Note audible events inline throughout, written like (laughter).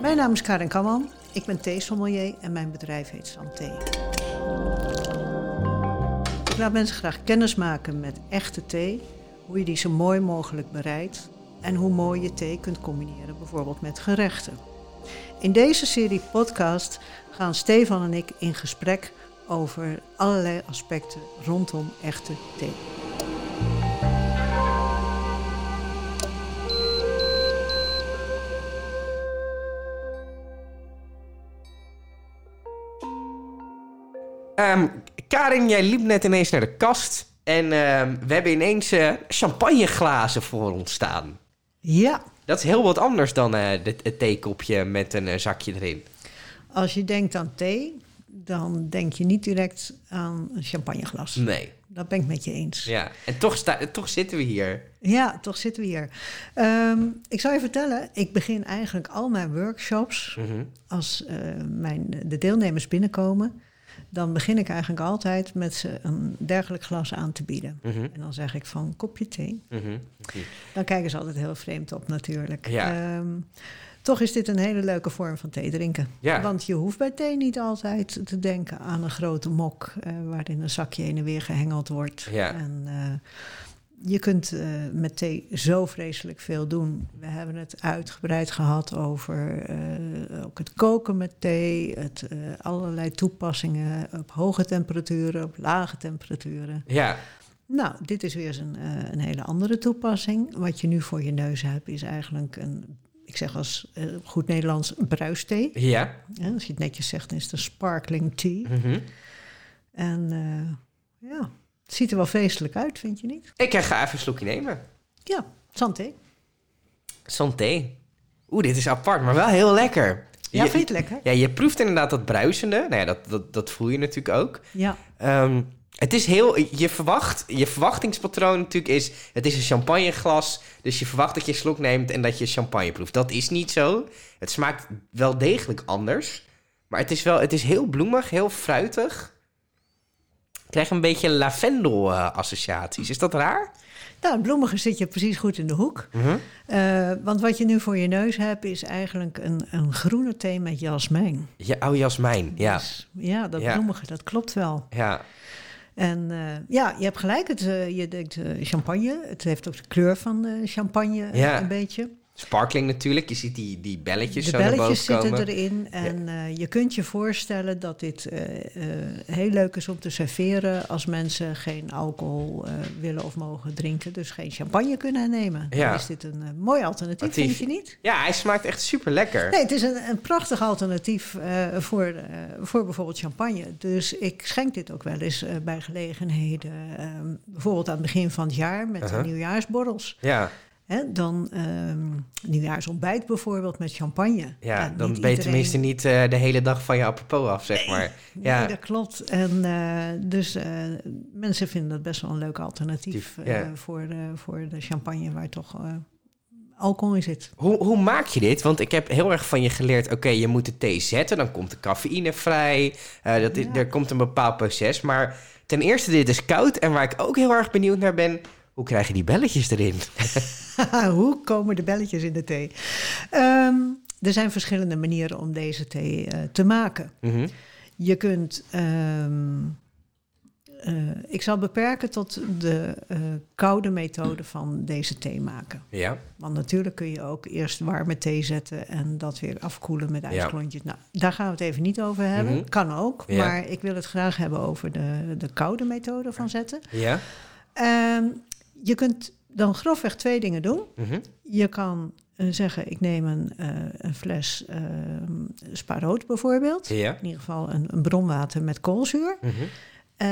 Mijn naam is Karin Kamman. Ik ben theesommelier en mijn bedrijf heet Santé. Ik laat mensen graag kennis maken met echte thee, hoe je die zo mooi mogelijk bereidt en hoe mooi je thee kunt combineren, bijvoorbeeld met gerechten. In deze serie podcast gaan Stefan en ik in gesprek over allerlei aspecten rondom echte thee. Ehm, Karin, jij liep net ineens naar de kast. En ehm, we hebben ineens eh, champagneglazen voor ons staan. Ja, Dat is heel wat anders dan dit- het theekopje met een eh, zakje erin. als je denkt aan thee, dan denk je niet direct aan een champagneglas. Nee. Dat ben ik met je eens. Ja. En toch, sta, toch zitten we hier. Ja, toch zitten we hier. Ehm, ik zou je vertellen, ik begin eigenlijk al mijn workshops Mhm. als mijn, de deelnemers binnenkomen. Dan begin ik eigenlijk altijd met ze een dergelijk glas aan te bieden. Mhm. En dan zeg ik van kopje thee. Mhm. Dan kijken ze altijd heel vreemd op natuurlijk. Ja. Ehm, toch is dit een hele leuke vorm van thee drinken. Ja. Want je hoeft bij thee niet altijd te denken aan een grote mok... eh, waarin een zakje heen en weer gehengeld wordt. Ja. En eh, je kunt eh, met thee zo vreselijk veel doen. We hebben het uitgebreid gehad over eh, ook het koken met thee... Het, eh, allerlei toepassingen op hoge temperaturen, op lage temperaturen... Ja. Nou, dit is weer een, een hele andere toepassing. Wat je nu voor je neus hebt, is eigenlijk een, ik zeg als goed Nederlands, bruisthee. Ja. Ja, als je het netjes zegt, is het een sparkling tea. Mhm. En ja, het ziet er wel feestelijk uit, vind je niet? Ik ga even een slokje nemen. Ja, santé. Santé. Oeh, dit is apart, maar wel heel lekker. Ja, Je- vind je het lekker? Ja, je proeft inderdaad dat bruisende. Nou ja, dat, dat, dat voel je natuurlijk ook. Ja, Ehm, het is heel... Je verwacht... Je verwachtingspatroon natuurlijk is... Het is een champagneglas. Dus je verwacht dat je een slok neemt en dat je champagne proeft. Dat is niet zo. Het smaakt wel degelijk anders. Maar het is wel... Het is heel bloemig, heel fruitig. Ik krijg een beetje lavendel-associaties. is dat raar? nou, het bloemige zit je precies goed in de hoek. Mhm. Eh, want wat je nu voor je neus hebt, is eigenlijk een, een groene thee met jasmijn. Ja, oh, jasmijn. Ja. Dus, ja, dat Ja. bloemige, dat klopt wel. Ja. En eh, ja, je hebt gelijk. Het, eh, je denkt champagne. Het heeft ook de kleur van champagne Ja. een beetje. Sparkling natuurlijk. Je ziet die, die belletjes De zo naar belletjes zitten komen. erin. En eh, je kunt je voorstellen dat dit eh, eh, heel leuk is om te serveren... als mensen geen alcohol willen of mogen drinken. Dus geen champagne kunnen nemen. Dan is dit een mooi alternatief, vind je niet? Ja, hij smaakt echt super lekker. Nee, het is een, een prachtig alternatief voor, voor bijvoorbeeld champagne. Dus ik schenk dit ook wel eens bij gelegenheden. eh, bijvoorbeeld aan het begin van het jaar met de nieuwjaarsborrels. Ja, Hè, dan ehm nieuwjaarsontbijt bijvoorbeeld met champagne. ja dan ben je iedereen- tenminste niet eh, de hele dag van je apropos af, zeg maar. Nee, Ja, dat klopt. En eh, dus eh, mensen vinden dat best wel een leuk alternatief Dief, ja. voor, de, voor de champagne waar toch alcohol in zit. Hoe, hoe maak je dit? Want ik heb heel erg van je geleerd... oké, je moet de thee zetten, dan komt de cafeïne vrij. dat is, Ja. Er komt een bepaald proces. Maar ten eerste, dit is koud. En waar ik ook heel erg benieuwd naar ben... hoe krijg je die belletjes erin? (laughs) Hoe komen de belletjes in de thee? Ehm, er zijn verschillende manieren om deze thee eh, te maken. Mhm. Je kunt. ehm, eh, ik zal beperken tot de eh, koude methode van deze thee maken. Ja, Want natuurlijk kun je ook eerst warme thee zetten en dat weer afkoelen met ijsklontjes. Nou, daar gaan we het even niet over hebben. Mhm. Kan ook, Ja. maar ik wil het graag hebben over de, de koude methode van zetten. ja. Ehm, je kunt dan grofweg twee dingen doen. Mhm. Je kan eh, zeggen, ik neem een, eh, een fles uh, spaarrood bijvoorbeeld. Ja. In ieder geval een, een bronwater met koolzuur. Mhm. Eh,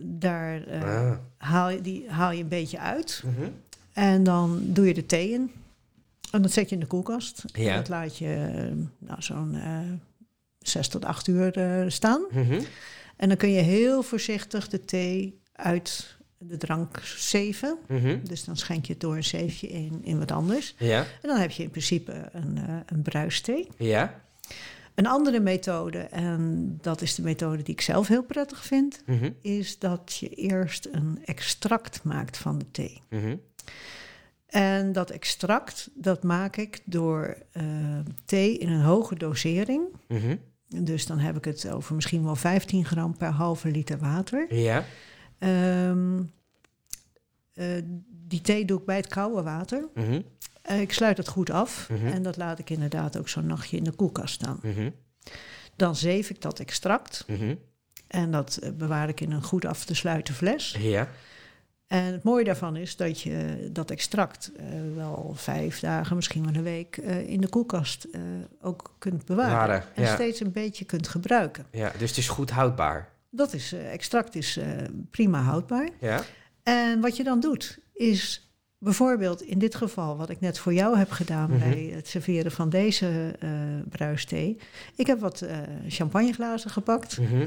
daar Ah. haal, je, die haal je een beetje uit. Mhm. En dan doe je de thee in. En dat zet je in de koelkast. Ja. En dat laat je nou, zo'n zes tot acht uur staan. En dan kun je heel voorzichtig de thee uit de drank zeven. Mhm. Dus dan schenk je het door een zeefje in, in wat anders. Ja, En dan heb je in principe een, eh een bruisthee. ja. Een andere methode, en dat is de methode die ik zelf heel prettig vind, Mhm. is dat je eerst een extract maakt van de thee. Mhm. En dat extract, dat maak ik door eh, thee in een hoge dosering. Dus dan heb ik het over misschien wel 15 gram per halve liter water. Ja. Ehm, eh, die thee doe ik bij het koude water. Mhm. Eh, ik sluit het goed af Mhm. en dat laat ik inderdaad ook zo'n nachtje in de koelkast staan. Mhm. Dan zeef ik dat extract en dat eh, bewaar ik in een goed af te sluiten fles. Ja. En het mooie daarvan is dat je dat extract wel vijf dagen, misschien wel een week in de koelkast ook kunt bewaren. En ja. steeds een beetje kunt gebruiken. ja. Dus het is goed houdbaar. Dat is, eh, extract is eh, prima houdbaar. Ja. En wat je dan doet, is bijvoorbeeld in dit geval, wat ik net voor jou heb gedaan Mhm. bij het serveren van deze eh bruisthee. Ik heb wat eh, champagneglazen gepakt Mhm.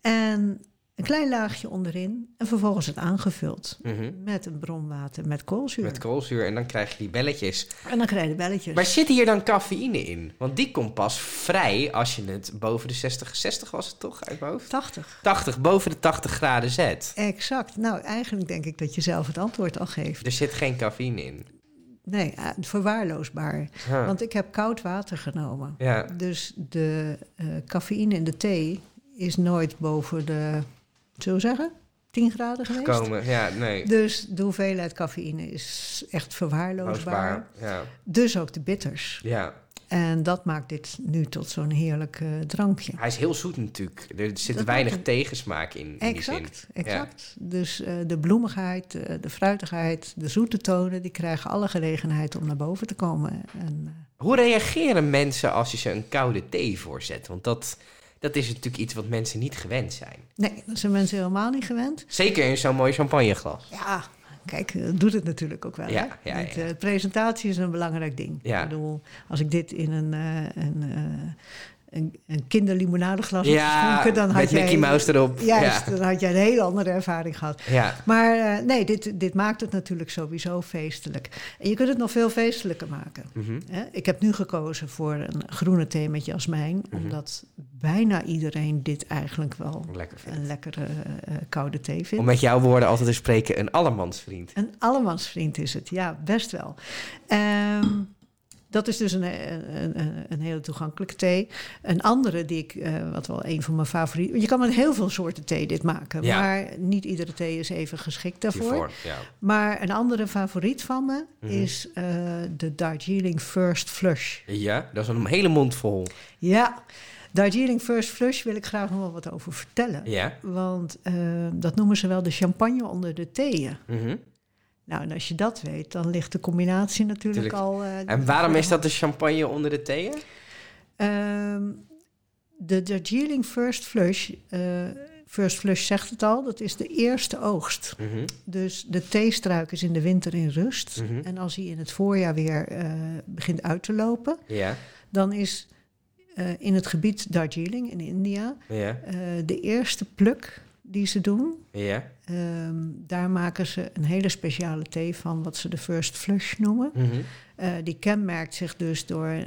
en een klein laagje onderin en vervolgens het aangevuld Mhm. met een bronwater met koolzuur. Met koolzuur en dan krijg je die belletjes. en dan krijg je de belletjes. Maar zit hier dan cafeïne in? Want die komt pas vrij als je het boven de 60, 60 was het toch uit mijn hoofd? 80. 80, boven de 80 graden zet. Exact. Nou, eigenlijk denk ik dat je zelf het antwoord al geeft. Er zit geen cafeïne in. Nee, eh, verwaarloosbaar. Huh. Want ik heb koud water genomen. Ja, Dus de eh, cafeïne in de thee is nooit boven de, zullen we zeggen, 10 graden geweest. Ja, nee. Dus de hoeveelheid cafeïne is echt verwaarloosbaar. Ja. Dus ook de bitters. ja. En dat maakt dit nu tot zo'n heerlijk eh, drankje. Hij is heel zoet natuurlijk. Er zit Dat weinig tegensmaak in, in die zin. Exact, exact. Dus eh, de bloemigheid, eh, de fruitigheid, de zoete tonen... die krijgen alle gelegenheid om naar boven te komen. En, Hoe reageren mensen als je ze een koude thee voorzet? Want dat, dat is natuurlijk iets wat mensen niet gewend zijn. nee, dat zijn mensen helemaal niet gewend. Zeker in zo'n mooi champagneglas. Ja, kijk, eh, doet het natuurlijk ook wel. Ja, hè? ja, eh, presentatie is een belangrijk ding. Ja. Ik bedoel, als ik dit in een, eh, een, een, een kinderlimonadeglas geschonken... dan had met jij, Mickey Mouse erop. Juist, Ja. dan had jij een hele andere ervaring gehad. ja. Maar eh, nee, dit, dit maakt het natuurlijk sowieso feestelijk. En je kunt het nog veel feestelijker maken. Mhm. Ik heb nu gekozen voor een groene thee met jasmijn... Mhm. omdat bijna iedereen dit eigenlijk wel Lekker een lekkere eh, koude thee vindt. Om met jouw woorden altijd te spreken, een allemansvriend. Een allemansvriend is het, ja, best wel. Ehm, dat is dus een, een, een, een hele toegankelijke thee. Een andere die ik, eh, wat wel een van mijn favorieten... Je kan met heel veel soorten thee dit maken. Ja. Maar niet iedere thee is even geschikt daarvoor. Hiervoor, ja. Maar een andere favoriet van me Mhm. is eh, de Darjeeling First Flush. ja, dat is een hele mond vol. Ja, Darjeeling First Flush wil ik graag nog wel wat over vertellen. Ja. Want eh, dat noemen ze wel de champagne onder de theeën. Mhm. Nou, en als je dat weet, dan ligt de combinatie natuurlijk Tuurlijk. al... eh, En waarom is dat de champagne onder de theeën? Ehm, de Darjeeling First Flush, eh, First Flush zegt het al, dat is de eerste oogst. Mhm. Dus de theestruik is in de winter in rust. Mhm. En als hij in het voorjaar weer eh, begint uit te lopen, dan is in het gebied Darjeeling in India de eerste pluk die ze doen. ja. Ehm, daar maken ze een hele speciale thee van, wat ze de First Flush noemen. Mhm. Eh, die kenmerkt zich dus door eh,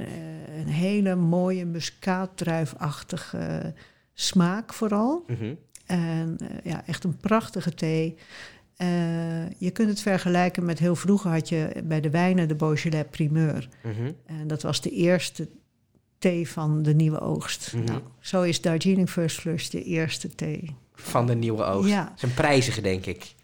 een hele mooie muskaatdruifachtige smaak vooral. Mhm. En eh, ja, echt een prachtige thee. Je kunt het vergelijken met heel vroeger had je bij de wijnen de Beaujolais Primeur. Mhm. En dat was de eerste thee van de nieuwe oogst. Nou, zo is Darjeeling First Flush de eerste thee. Van de nieuwe oogst. Ja. Dat is een prijzige, denk ik.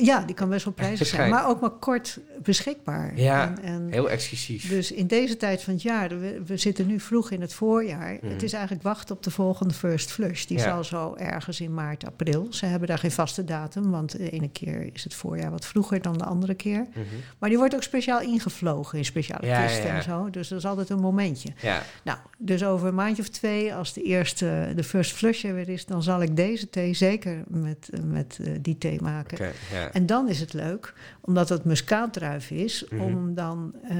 Ja, die kan best wel prijzig zijn, maar ook maar kort beschikbaar. Ja, En, en Heel exclusief. Dus in deze tijd van het jaar, we, we zitten nu vroeg in het voorjaar. Mhm. Het is eigenlijk wachten op de volgende first flush. Die Ja. zal zo ergens in maart, april. Ze hebben daar geen vaste datum, want de ene keer is het voorjaar wat vroeger dan de andere keer. Mhm. Maar die wordt ook speciaal ingevlogen in speciale Ja, kisten ja. en zo. Dus dat is altijd een momentje. Ja, Nou, dus over een maandje of twee, als de eerste, de first flush er weer is, dan zal ik deze thee zeker met, met eh, die thee maken. oké. Ja. En dan is het leuk, omdat het muskaatdruif is, Mhm. om dan eh,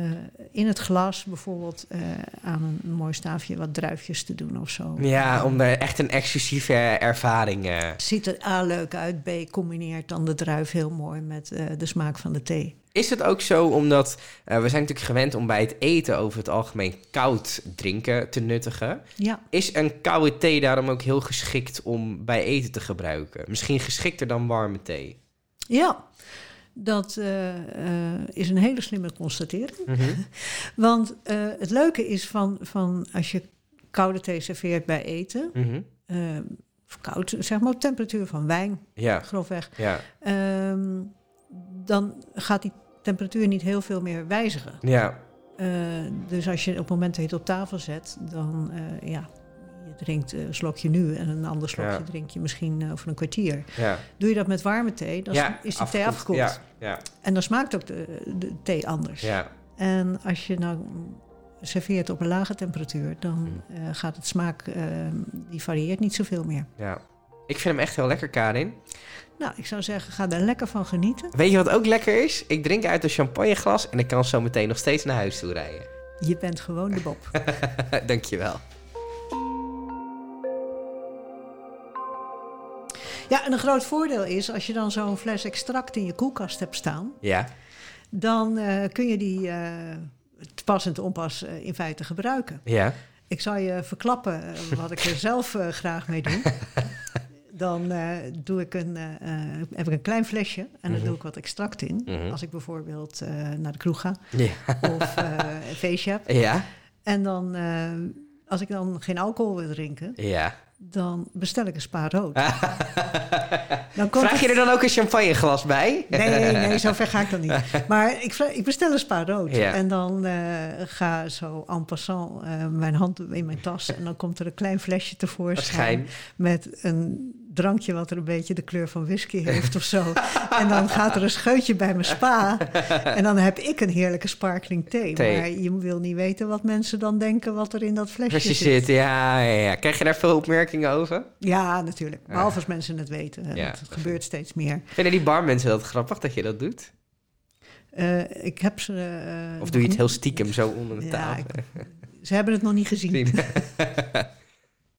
in het glas bijvoorbeeld eh, aan een mooi staafje wat druifjes te doen of zo. ja, om er echt een exclusieve ervaring... eh, Ziet er A leuk uit, B combineert dan de druif heel mooi met de smaak van de thee. Is het ook zo omdat we zijn natuurlijk gewend om bij het eten over het algemeen koud drinken te nuttigen? Ja, Is een koude thee daarom ook heel geschikt om bij eten te gebruiken? Misschien geschikter dan warme thee. Ja. Dat eh, eh, is een hele slimme constatering. Mhm. (laughs) Want eh, het leuke is van, van als je koude thee serveert bij eten, eh, of koud, zeg maar op temperatuur van wijn, Ja, grofweg, ja, ehm, dan gaat die temperatuur niet heel veel meer wijzigen. ja, dus als je op het moment dat je het op tafel zet, dan ja, drinkt een slokje nu en een ander slokje Ja. drink je misschien eh, over een kwartier. ja. Doe je dat met warme thee, dan ja, is die thee afgekoeld. Ja, ja, En dan smaakt ook de, de thee anders. ja. En als je nou serveert op een lage temperatuur, dan Mm. eh, gaat het smaak, eh, die varieert niet zoveel meer. ja. Ik vind hem echt heel lekker, Karin. Nou, ik zou zeggen, ga er lekker van genieten. Weet je wat ook lekker is? Ik drink uit een champagneglas en ik kan zo meteen nog steeds naar huis toe rijden. Je bent gewoon de Bob. (laughs) Dankjewel. Ja, en een groot voordeel is, als je dan zo'n fles extract in je koelkast hebt staan, Ja, dan eh, kun je die eh, te pas en te onpas eh, in feite gebruiken. ja. Ik zal je verklappen wat ik er (laughs) zelf graag mee doe. Dan doe ik een, heb ik een klein flesje en dan Mhm. doe ik wat extract in. Mhm. Als ik bijvoorbeeld naar de kroeg ga Ja. of een feestje heb. Ja, En dan, als ik dan geen alcohol wil drinken, ja. dan bestel ik een spa rood. (laughs) Dan Vraag je er dan ook een champagneglas bij? Nee, nee, (laughs) zo ver ga ik dan niet. Maar ik, ik bestel een spa rood. Ja. En dan eh, ga zo en passant eh, mijn hand in mijn tas. En dan komt er een klein flesje tevoorschijn. Met een drankje wat er een beetje de kleur van whisky heeft of zo. En dan gaat er een scheutje bij mijn spa. En dan heb ik een heerlijke sparkling thee. Thee. Maar je wil niet weten wat mensen dan denken wat er in dat flesje zit. zit, ja, ja, ja. Krijg je daar veel opmerkingen over? Ja, natuurlijk. Behalve als mensen het weten. Ja, dat gebeurt steeds meer. Vinden die barmensen dat grappig dat je dat doet? Eh, ik heb ze... eh, Of doe je het heel stiekem zo onder de Ja, tafel? Ze hebben het nog niet gezien. Zien. (laughs)